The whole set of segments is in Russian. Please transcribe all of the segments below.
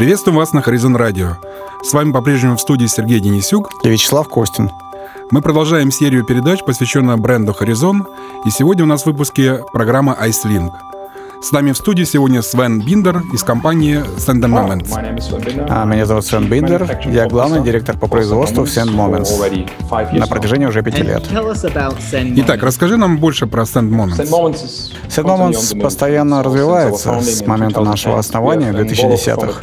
Приветствуем вас на Horizon Radio. С вами по-прежнему в студии Сергей Денисюк и Вячеслав Костин. Мы продолжаем серию передач, посвященную бренду Horizon, и сегодня у нас в выпуске программа iSlink – с нами в студии сегодня Свен Биндер из компании Send Moments. А, меня зовут Свен Биндер. Я главный директор по производству в Send Moments на протяжении уже пяти лет. Итак, расскажи нам больше про Send Moments. Send Moments постоянно развивается с момента нашего основания в 2010-х.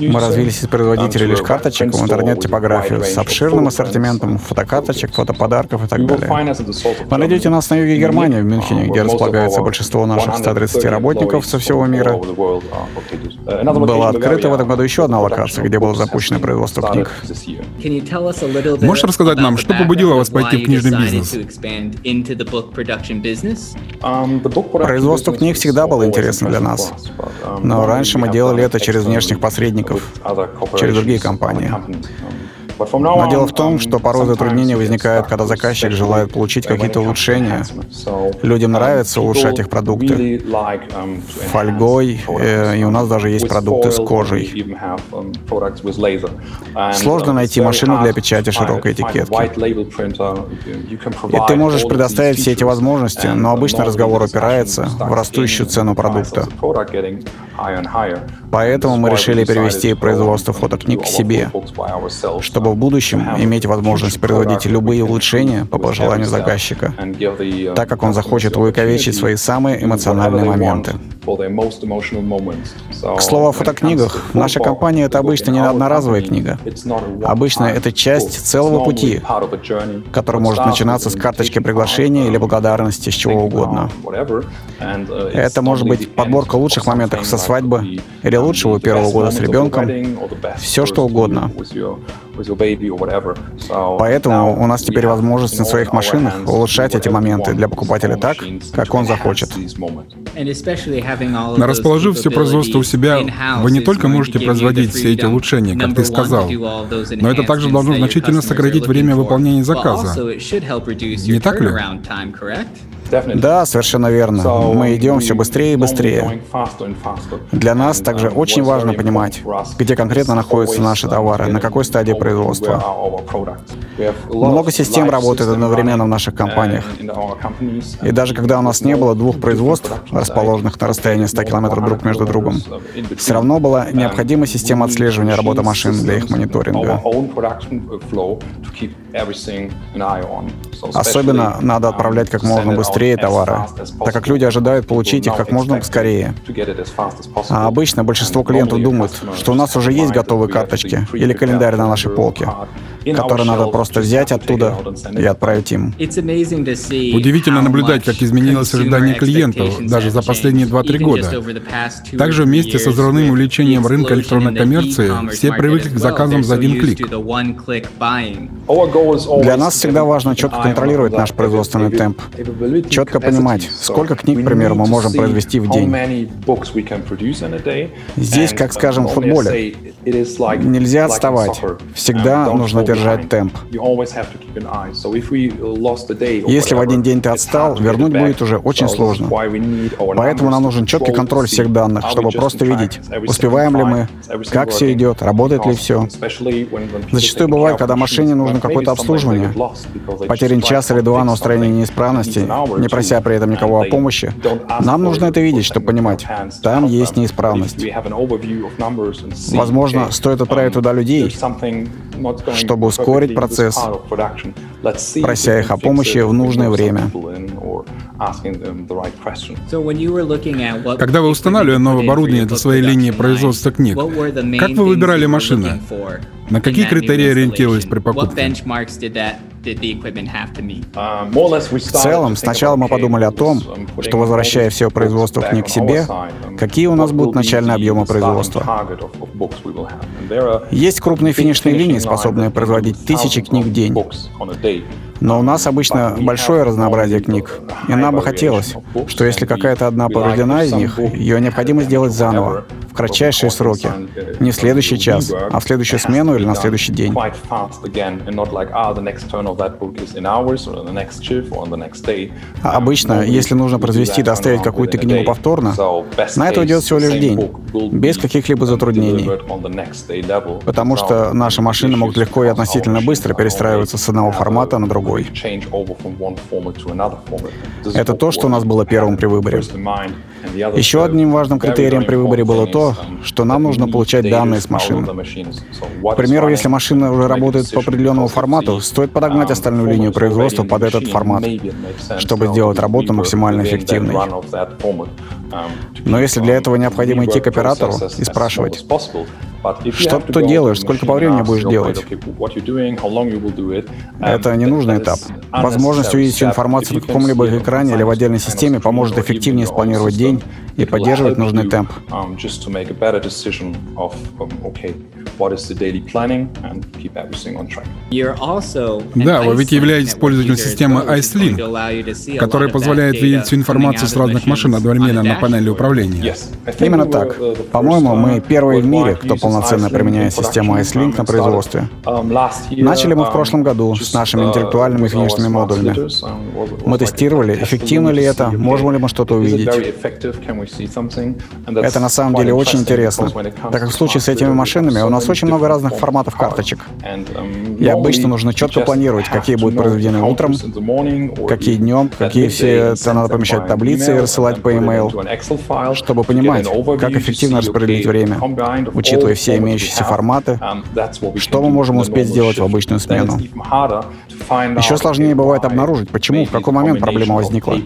Мы развились из производителей лишь карточек в интернет-типографию с обширным ассортиментом фотокарточек, фотоподарков и так далее. Вы найдете нас на юге Германии, в Мюнхене, где располагается большинство наших 130 работ работников со всего мира. Была открыта в этом году еще одна локация, где было запущено производство книг. Можешь рассказать нам, что побудило вас пойти в книжный бизнес? Производство книг всегда было интересно для нас. Но раньше мы делали это через внешних посредников, через другие компании. Но дело в том, что порой затруднения возникают, когда заказчик желает получить какие-то улучшения. Людям нравится улучшать их продукты фольгой, э, и у нас даже есть продукты с кожей. Сложно найти машину для печати широкой этикетки. И ты можешь предоставить все эти возможности, но обычно разговор опирается в растущую цену продукта. Поэтому мы решили перевести производство фотокниг к себе, чтобы в будущем иметь возможность производить любые улучшения по пожеланию заказчика, так как он захочет увековечить свои самые эмоциональные моменты. К слову о фотокнигах, наша компания — это обычно не одноразовая книга. Обычно это часть целого пути, который может начинаться с карточки приглашения или благодарности, с чего угодно. Это может быть подборка лучших моментов со свадьбы или лучшего первого года с ребенком, все что угодно. Поэтому у нас теперь возможность на своих машинах улучшать эти моменты для покупателя так, как он захочет. Расположив все производство у себя, вы не только можете производить все эти улучшения, как ты сказал, но это также должно значительно сократить время выполнения заказа. Не так ли? Да, совершенно верно. Мы идем все быстрее и быстрее. Для нас также очень важно понимать, где конкретно находятся наши товары, на какой стадии производства. Много систем работает одновременно в наших компаниях. И даже когда у нас не было двух производств, расположенных на расстоянии 100 километров друг между другом, все равно была необходима система отслеживания работы машин для их мониторинга. Особенно надо отправлять как можно быстрее товары, так как люди ожидают получить их как можно скорее. А обычно большинство клиентов думают, что у нас уже есть готовые карточки или календарь на нашей полке, который надо просто взять оттуда и отправить им. Удивительно наблюдать, как изменилось ожидание клиентов даже за последние 2-3 года. Также вместе со взрывным увлечением рынка электронной коммерции все привыкли к заказам за один клик. Для нас всегда важно четко контролировать наш производственный темп, четко понимать, сколько книг, к примеру, мы можем произвести в день. Здесь, как скажем, в футболе, нельзя отставать. Всегда нужно держать темп. Если в один день ты отстал, вернуть будет уже очень сложно. Поэтому нам нужен четкий контроль всех данных, чтобы просто видеть, успеваем ли мы, как все идет, работает ли все. Зачастую бывает, когда машине нужно какое-то обслуживание, потерян час или два на устранение неисправности, не прося при этом никого о помощи, нам нужно это видеть, чтобы понимать, там есть неисправность. Возможно, стоит отправить туда людей, чтобы ускорить процесс, прося их о помощи в нужное время. Когда вы устанавливали новое оборудование для своей линии производства книг, как вы выбирали машины? На какие критерии ориентировались при покупке? В целом, сначала мы подумали о том, что возвращая все производство книг к себе, какие у нас будут начальные объемы производства. Есть крупные финишные линии, способные производить тысячи книг в день. Но у нас обычно большое разнообразие книг, и нам бы хотелось, что если какая-то одна повреждена из них, ее необходимо сделать заново, в кратчайшие сроки. Не в следующий час, а в следующую смену или на следующий день. А обычно, если нужно произвести и доставить какую-то книгу повторно, на это уйдет всего лишь день, без каких-либо затруднений. Потому что наши машины могут легко и относительно быстро перестраиваться с одного формата на другой. Это то, что у нас было первым при выборе. Еще одним важным критерием при выборе было то, что нам нужно получать данные с машины. К примеру, если машина уже работает по определенному формату, стоит подогнать остальную линию производства под этот формат, чтобы сделать работу максимально эффективной. Но если для этого необходимо идти к оператору и спрашивать, что ты делаешь? Сколько по времени будешь делать? Это ненужный этап. Возможность увидеть всю информацию на каком-либо экране или в отдельной системе поможет эффективнее спланировать день и поддерживать нужный темп. Да, вы ведь являетесь пользователем системы iSlink, которая позволяет видеть всю информацию с разных машин одновременно на панели управления. Именно так. По-моему, мы первые в мире, кто полноценно применяет систему iSlink на производстве. Начали мы в прошлом году с нашими интеллектуальными финишными модулями. Мы тестировали, эффективно ли это, можем ли мы что-то увидеть. Это на самом деле очень интересно, так как в случае с этими машинами у нас очень много разных форматов карточек. И обычно нужно четко планировать, какие будут произведены утром, какие днем, какие все это надо помещать в таблицы и рассылать по e-mail, чтобы понимать, как эффективно распределить время, учитывая все имеющиеся форматы, что мы можем успеть сделать в обычную смену. Еще сложнее бывает обнаружить, почему, в какой момент проблема возникла,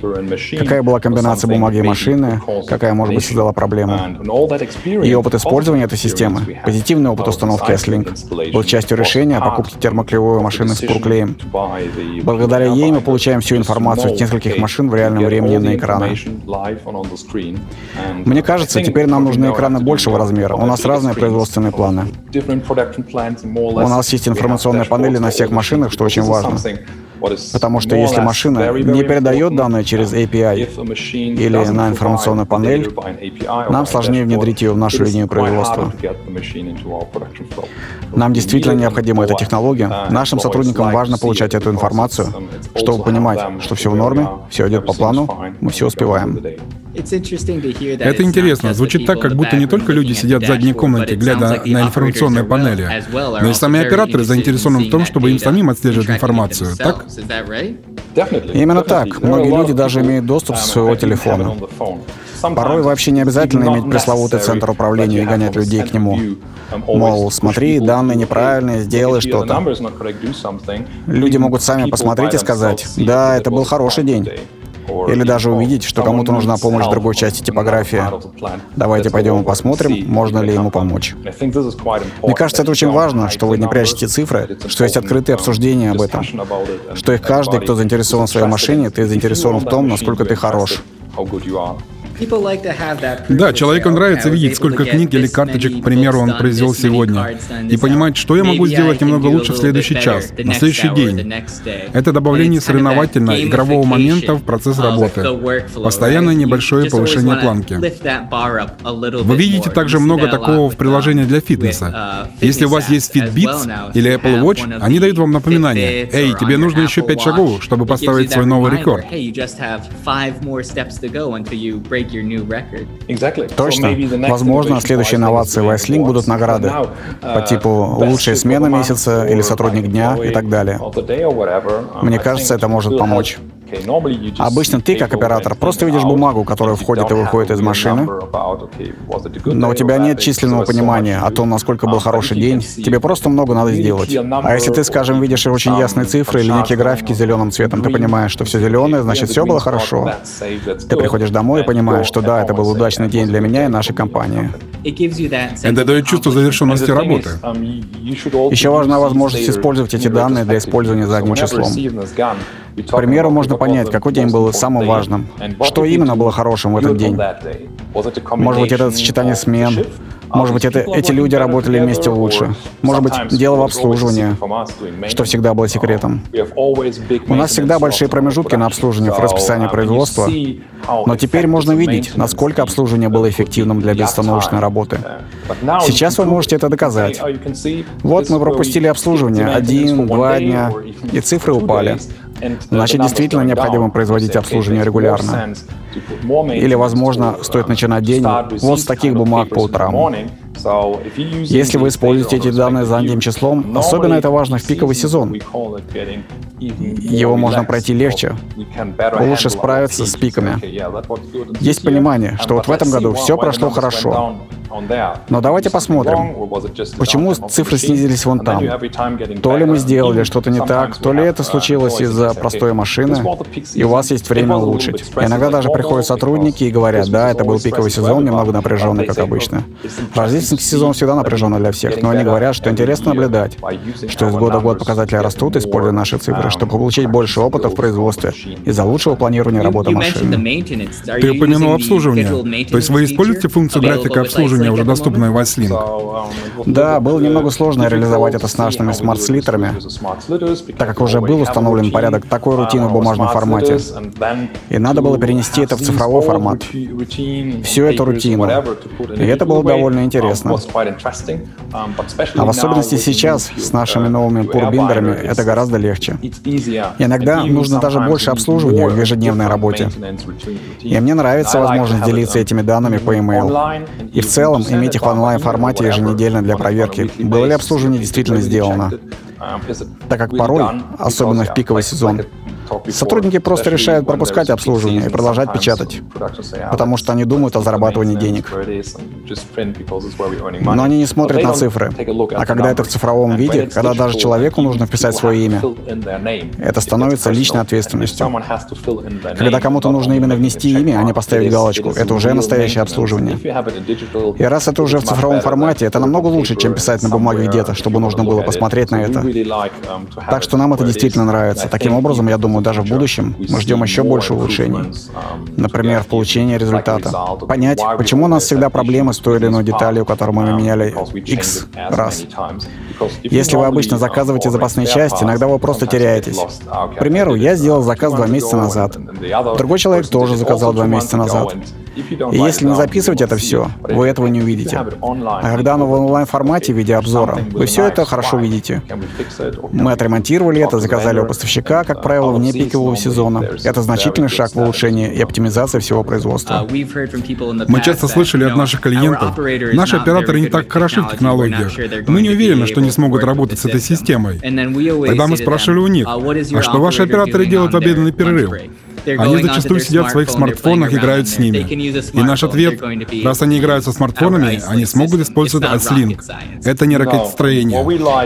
какая была комбинация бумаги и машины, какая, может быть, создала проблему. И опыт использования этой системы, позитивный опыт установки S-Link, был частью решения о покупке термоклеевой машины с пурклеем. Благодаря ей мы получаем всю информацию с нескольких машин в реальном времени на экраны. Мне кажется, теперь нам нужны экраны большего размера. У нас разные производственные планы. У нас есть информационные панели на всех машинах, что очень важно. Потому что если машина не передает данные через API или на информационную панель, нам сложнее внедрить ее в нашу линию производства. Нам действительно необходима эта технология. Нашим сотрудникам важно получать эту информацию, чтобы понимать, что все в норме, все идет по плану, мы все успеваем. Это интересно. Звучит так, как будто не только люди сидят в задней комнате, глядя на информационные панели, но и сами операторы заинтересованы в том, чтобы им самим отслеживать информацию, так? Именно так. Многие люди даже имеют доступ с своего телефона. Порой вообще не обязательно иметь пресловутый центр управления и гонять людей к нему. Мол, смотри, данные неправильные, сделай что-то. Люди могут сами посмотреть и сказать, да, это был хороший день. Или даже увидеть, что кому-то нужна помощь в другой части типографии. Давайте пойдем и посмотрим, можно ли ему помочь. Мне кажется, это очень важно, что вы не прячете цифры, что есть открытые обсуждения об этом, что их каждый, кто заинтересован в своей машине, ты заинтересован в том, насколько ты хорош. Да, человеку нравится видеть, сколько книг или карточек, к примеру, он произвел сегодня, и понимать, что я могу сделать немного лучше в следующий час, на следующий день. Это добавление соревновательного игрового момента в процесс работы. Постоянное небольшое повышение планки. Вы видите также много такого в приложении для фитнеса. Если у вас есть Fitbits или Apple Watch, они дают вам напоминание. Эй, тебе нужно еще пять шагов, чтобы поставить свой новый рекорд. Точно. Возможно, следующие инновации в iSlink будут награды по типу «Лучшая смена месяца» или «Сотрудник дня» и так далее. Мне кажется, это может помочь. Обычно ты, как оператор, просто видишь бумагу, которая входит и выходит из машины, но у тебя нет численного понимания о том, насколько был хороший день. Тебе просто много надо сделать. А если ты, скажем, видишь очень ясные цифры или некие графики зеленым цветом, ты понимаешь, что все зеленое, значит, все было хорошо. Ты приходишь домой и понимаешь, что да, это был удачный день для меня и нашей компании. Это дает чувство завершенности работы. Еще важна возможность использовать эти данные для использования задним числом. К примеру, можно понять, какой день был самым важным, что именно было хорошим в этот день. Может быть, это сочетание смен, Может быть, это, эти люди работали вместе лучше. Может быть, дело в обслуживании, что всегда было секретом. У нас всегда большие промежутки на обслуживание в расписании производства, но теперь можно видеть, насколько обслуживание было эффективным для безостановочной работы. Сейчас вы можете это доказать. Вот мы пропустили обслуживание один, два дня, и цифры упали. Значит, действительно необходимо производить обслуживание регулярно. Или, возможно, стоит начинать день вот с таких бумаг по утрам. Если вы используете эти данные задним числом, особенно это важно в пиковый сезон. Его можно пройти легче, лучше справиться с пиками. Есть понимание, что вот в этом году все прошло хорошо. Но давайте посмотрим, почему цифры снизились вон там. То ли мы сделали что-то не так, то ли это случилось из-за простой машины, и у вас есть время улучшить. Иногда даже приходят сотрудники и говорят, да, это был пиковый сезон, немного напряженный, как обычно. Рождественский сезон всегда напряженный для всех, но они говорят, что интересно наблюдать, что из года в год показатели растут, используя наши цифры, чтобы получить больше опыта в производстве из-за лучшего планирования работы машины. Ты упомянул обслуживание. То есть вы используете функцию графика обслуживания, уже доступную в Icelink? Да, было немного сложно реализовать это с нашими смарт-слитерами, так как уже был установлен порядок такой рутины в бумажном формате. И надо было перенести это в цифровой формат. Всю эту рутину. И это было довольно интересно. А в особенности сейчас, с нашими новыми пурбиндерами, это гораздо легче. Иногда нужно даже больше обслуживания в ежедневной работе. И мне нравится возможность делиться этими данными по email. И в целом иметь их в онлайн-формате еженедельно для проверки, было ли обслуживание действительно сделано. Так как порой, особенно в пиковый сезон, Сотрудники просто решают пропускать обслуживание и продолжать печатать, потому что они думают о зарабатывании денег. Но они не смотрят на цифры. А когда это в цифровом виде, когда даже человеку нужно вписать свое имя, это становится личной ответственностью. Когда кому-то нужно именно внести имя, а не поставить галочку, это уже настоящее обслуживание. И раз это уже в цифровом формате, это намного лучше, чем писать на бумаге где-то, чтобы нужно было посмотреть на это. Так что нам это действительно нравится. Таким образом, я думаю, даже в будущем мы ждем еще больше улучшений. Например, в получении результата. Понять, почему у нас всегда проблемы с той или иной деталью, которую мы меняли X раз. Если вы обычно заказываете запасные части, иногда вы просто теряетесь. К примеру, я сделал заказ два месяца назад. Другой человек тоже заказал два месяца назад. И если не записывать это все, вы этого не увидите. А когда оно в онлайн-формате в виде обзора, вы все это хорошо видите. Мы отремонтировали это, заказали у поставщика, как правило, вне пикового сезона. Это значительный шаг в улучшении и оптимизации всего производства. Мы часто слышали от наших клиентов, наши операторы не так хороши в технологиях. Мы не уверены, что они смогут работать с этой системой. Тогда мы спрашивали у них, а что ваши операторы делают в обеденный перерыв? Они зачастую сидят в своих смартфонах, и играют с ними. И наш ответ, раз они играют со смартфонами, они смогут использовать Icelink. Это не ракетостроение.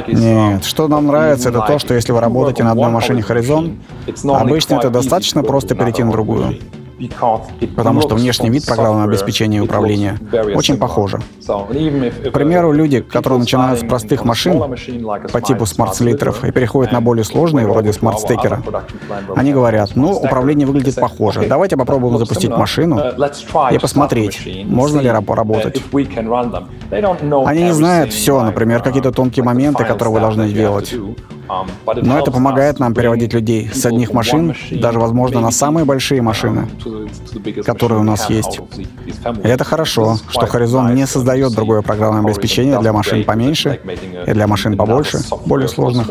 Нет, что нам нравится, это то, что если вы работаете на одной машине Horizon, обычно это достаточно просто перейти на другую потому что внешний вид программного обеспечения и управления очень похожи. К примеру, люди, которые начинают с простых машин по типу smart slitter ов и переходят на более сложные, вроде smart stacker а, они говорят, ну, управление выглядит похоже, давайте попробуем запустить машину и посмотреть, можно ли работать. Они не знают все, например, какие-то тонкие моменты, которые вы должны делать. Но это помогает нам переводить людей с одних машин, даже, возможно, на самые большие машины, которые у нас есть. И это хорошо, что Horizon не создает другое программное обеспечение для машин поменьше и для машин побольше, более сложных.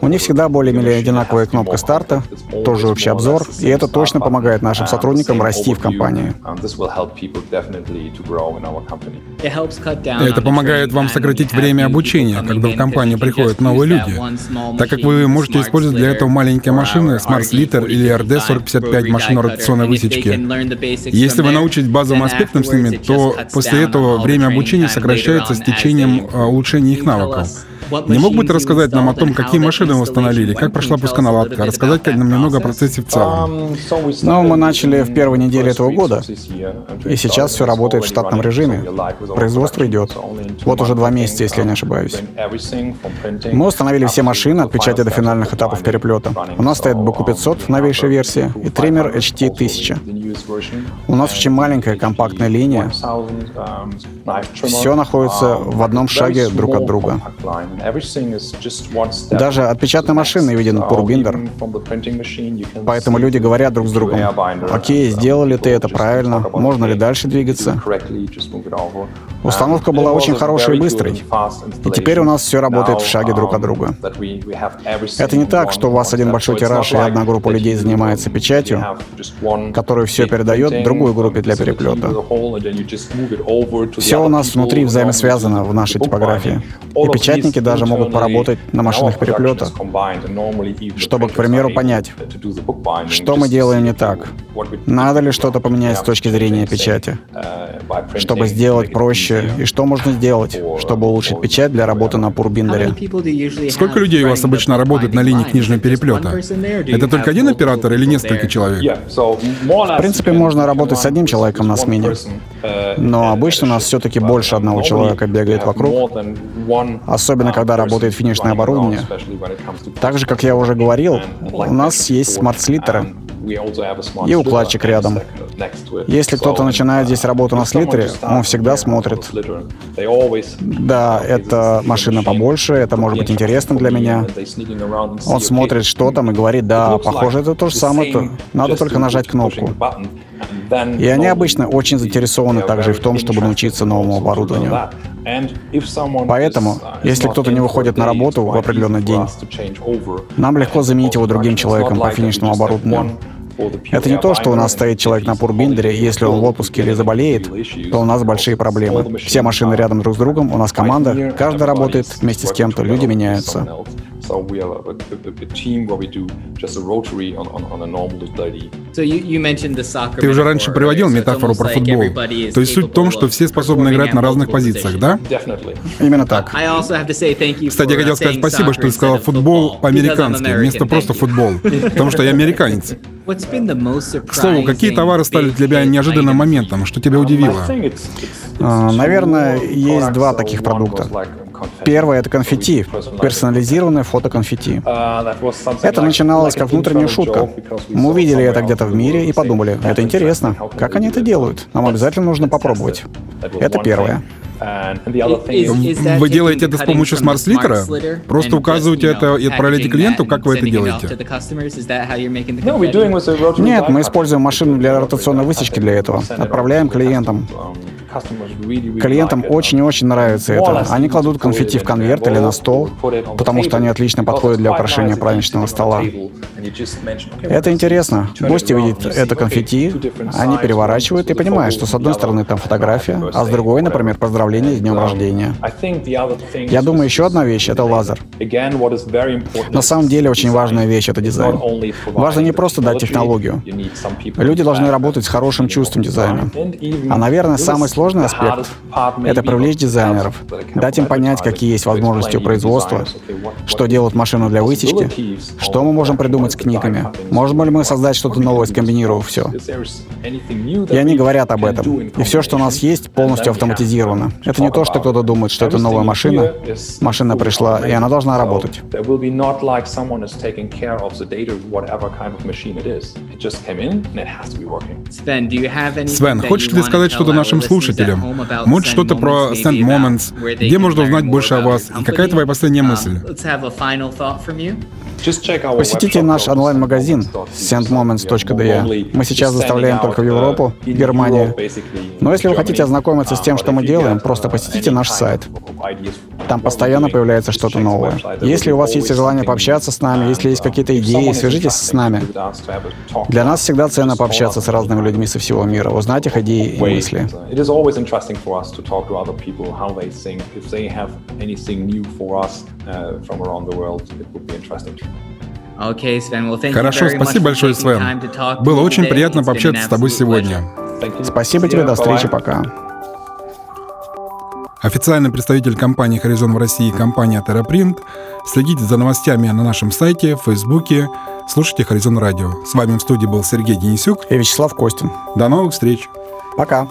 У них всегда более-менее одинаковая кнопка старта, тоже общий обзор, и это точно помогает нашим сотрудникам расти в компании. Это помогает вам сократить время обучения, когда в компанию приходят новые люди так как вы можете использовать для этого маленькие машины, Smart Sliter или RD-4055 машину ротационной высечки. Если вы научитесь базовым аспектам с ними, то после этого время обучения сокращается с течением а, улучшения их навыков. Не мог бы ты рассказать нам о том, какие машины вы установили, как прошла пусконаладка, рассказать нам немного о процессе в целом? Ну, мы начали в первой неделе этого года, и сейчас все работает в штатном режиме. Производство идет. Вот уже два месяца, если я не ошибаюсь. Мы установили все машины от печати до финальных этапов переплета. У нас стоит BQ500 в новейшей версии и триммер HT1000. У нас очень маленькая компактная линия. Все находится в одном шаге друг от друга. Даже от печатной машины виден пурбиндер. Поэтому люди говорят друг с другом, окей, сделали ты это правильно, можно ли дальше двигаться? Установка была очень хорошей и быстрой. И теперь у нас все работает в шаге друг от друга. Это не так, что у вас один большой тираж и одна группа людей занимается печатью, которая все передает другой группе для переплета. Все у нас внутри взаимосвязано в нашей типографии. И печатники даже могут поработать на машинах переплета, чтобы, к примеру, понять, что мы делаем не так, надо ли что-то поменять с точки зрения печати, чтобы сделать проще, и что можно сделать, чтобы улучшить печать для работы на пурбиндере. Сколько людей у вас обычно работают на линии книжного переплета? Это только один оператор или несколько человек? В принципе, можно работать с одним человеком на смене. Но обычно у нас все-таки больше одного человека бегает вокруг, особенно когда работает финишное оборудование. Так же, как я уже говорил, у нас есть смарт-слитеры, и укладчик рядом. Если кто-то начинает здесь работу на слитере, он всегда смотрит. Да, это машина побольше, это может быть интересно для меня. Он смотрит, что там, и говорит, да, похоже, это то же самое, надо только нажать кнопку. И они обычно очень заинтересованы также и в том, чтобы научиться новому оборудованию. Поэтому, если кто-то не выходит на работу в определенный день, нам легко заменить его другим человеком по финишному оборудованию. Это не то, что у нас стоит человек на пурбиндере, и если он в отпуске или заболеет, то у нас большие проблемы. Все машины рядом друг с другом, у нас команда, каждый работает вместе с кем-то, люди меняются. So we are a, a, a team where we do just a rotary on, on, on a normal study. Ты уже раньше приводил метафору про футбол. То есть суть в том, что все способны играть на разных позициях, да? Именно так. Кстати, я хотел сказать спасибо, что ты сказал футбол по-американски, вместо просто футбол. Потому что я американец. К слову, какие товары стали для тебя неожиданным моментом, что тебя удивило? А, наверное, есть два таких продукта. Первое — это конфетти, персонализированное фото конфетти. Это начиналось как внутренняя шутка. Мы увидели это где-то в мире и подумали, это интересно, как они это делают? Нам обязательно нужно попробовать. Это первое. Вы делаете это с помощью смарт-слитера? Просто указываете это и отправляете клиенту, как вы это делаете? Нет, мы используем машину для ротационной высечки для этого. Отправляем клиентам. Клиентам очень и очень нравится это. Они кладут конфетти в конверт или на стол, потому что они отлично подходят для украшения праздничного стола. Это интересно. Гости видят это конфетти, они переворачивают и понимают, что с одной стороны там фотография, а с другой, например, поздравление с днем рождения. Я думаю, еще одна вещь — это лазер. На самом деле очень важная вещь — это дизайн. Важно не просто дать технологию. Люди должны работать с хорошим чувством дизайна. А, наверное, самый сложный сложный аспект — это привлечь дизайнеров, дать им понять, какие есть возможности у производства, что делают машину для высечки, что мы можем придумать с книгами, можем ли мы создать что-то новое, скомбинировав все. И они говорят об этом. И все, что у нас есть, полностью автоматизировано. Это не то, что кто-то думает, что это новая машина. Машина пришла, и она должна работать. Свен, хочешь ли сказать что-то нашим слушателям? Слушателям. Может, что-то про Send Moments, где можно узнать больше о вас, и какая твоя последняя мысль? Посетите наш онлайн-магазин sendmoments.de. Мы сейчас заставляем только в Европу, Германию. Но если вы хотите ознакомиться с тем, что мы делаем, просто посетите наш сайт. Там постоянно появляется что-то новое. Если у вас есть желание пообщаться с нами, если есть какие-то идеи, свяжитесь с нами. Для нас всегда ценно пообщаться с разными людьми со всего мира, узнать их идеи и мысли. Хорошо, спасибо большое, Свен. Было очень приятно пообщаться с тобой сегодня. Спасибо тебе, до встречи, пока. Официальный представитель компании «Хоризон» в России – компания «Террапринт». Следите за новостями на нашем сайте, в Фейсбуке. Слушайте «Хоризон Радио». С вами в студии был Сергей Денисюк и Вячеслав Костин. До новых встреч. Пока.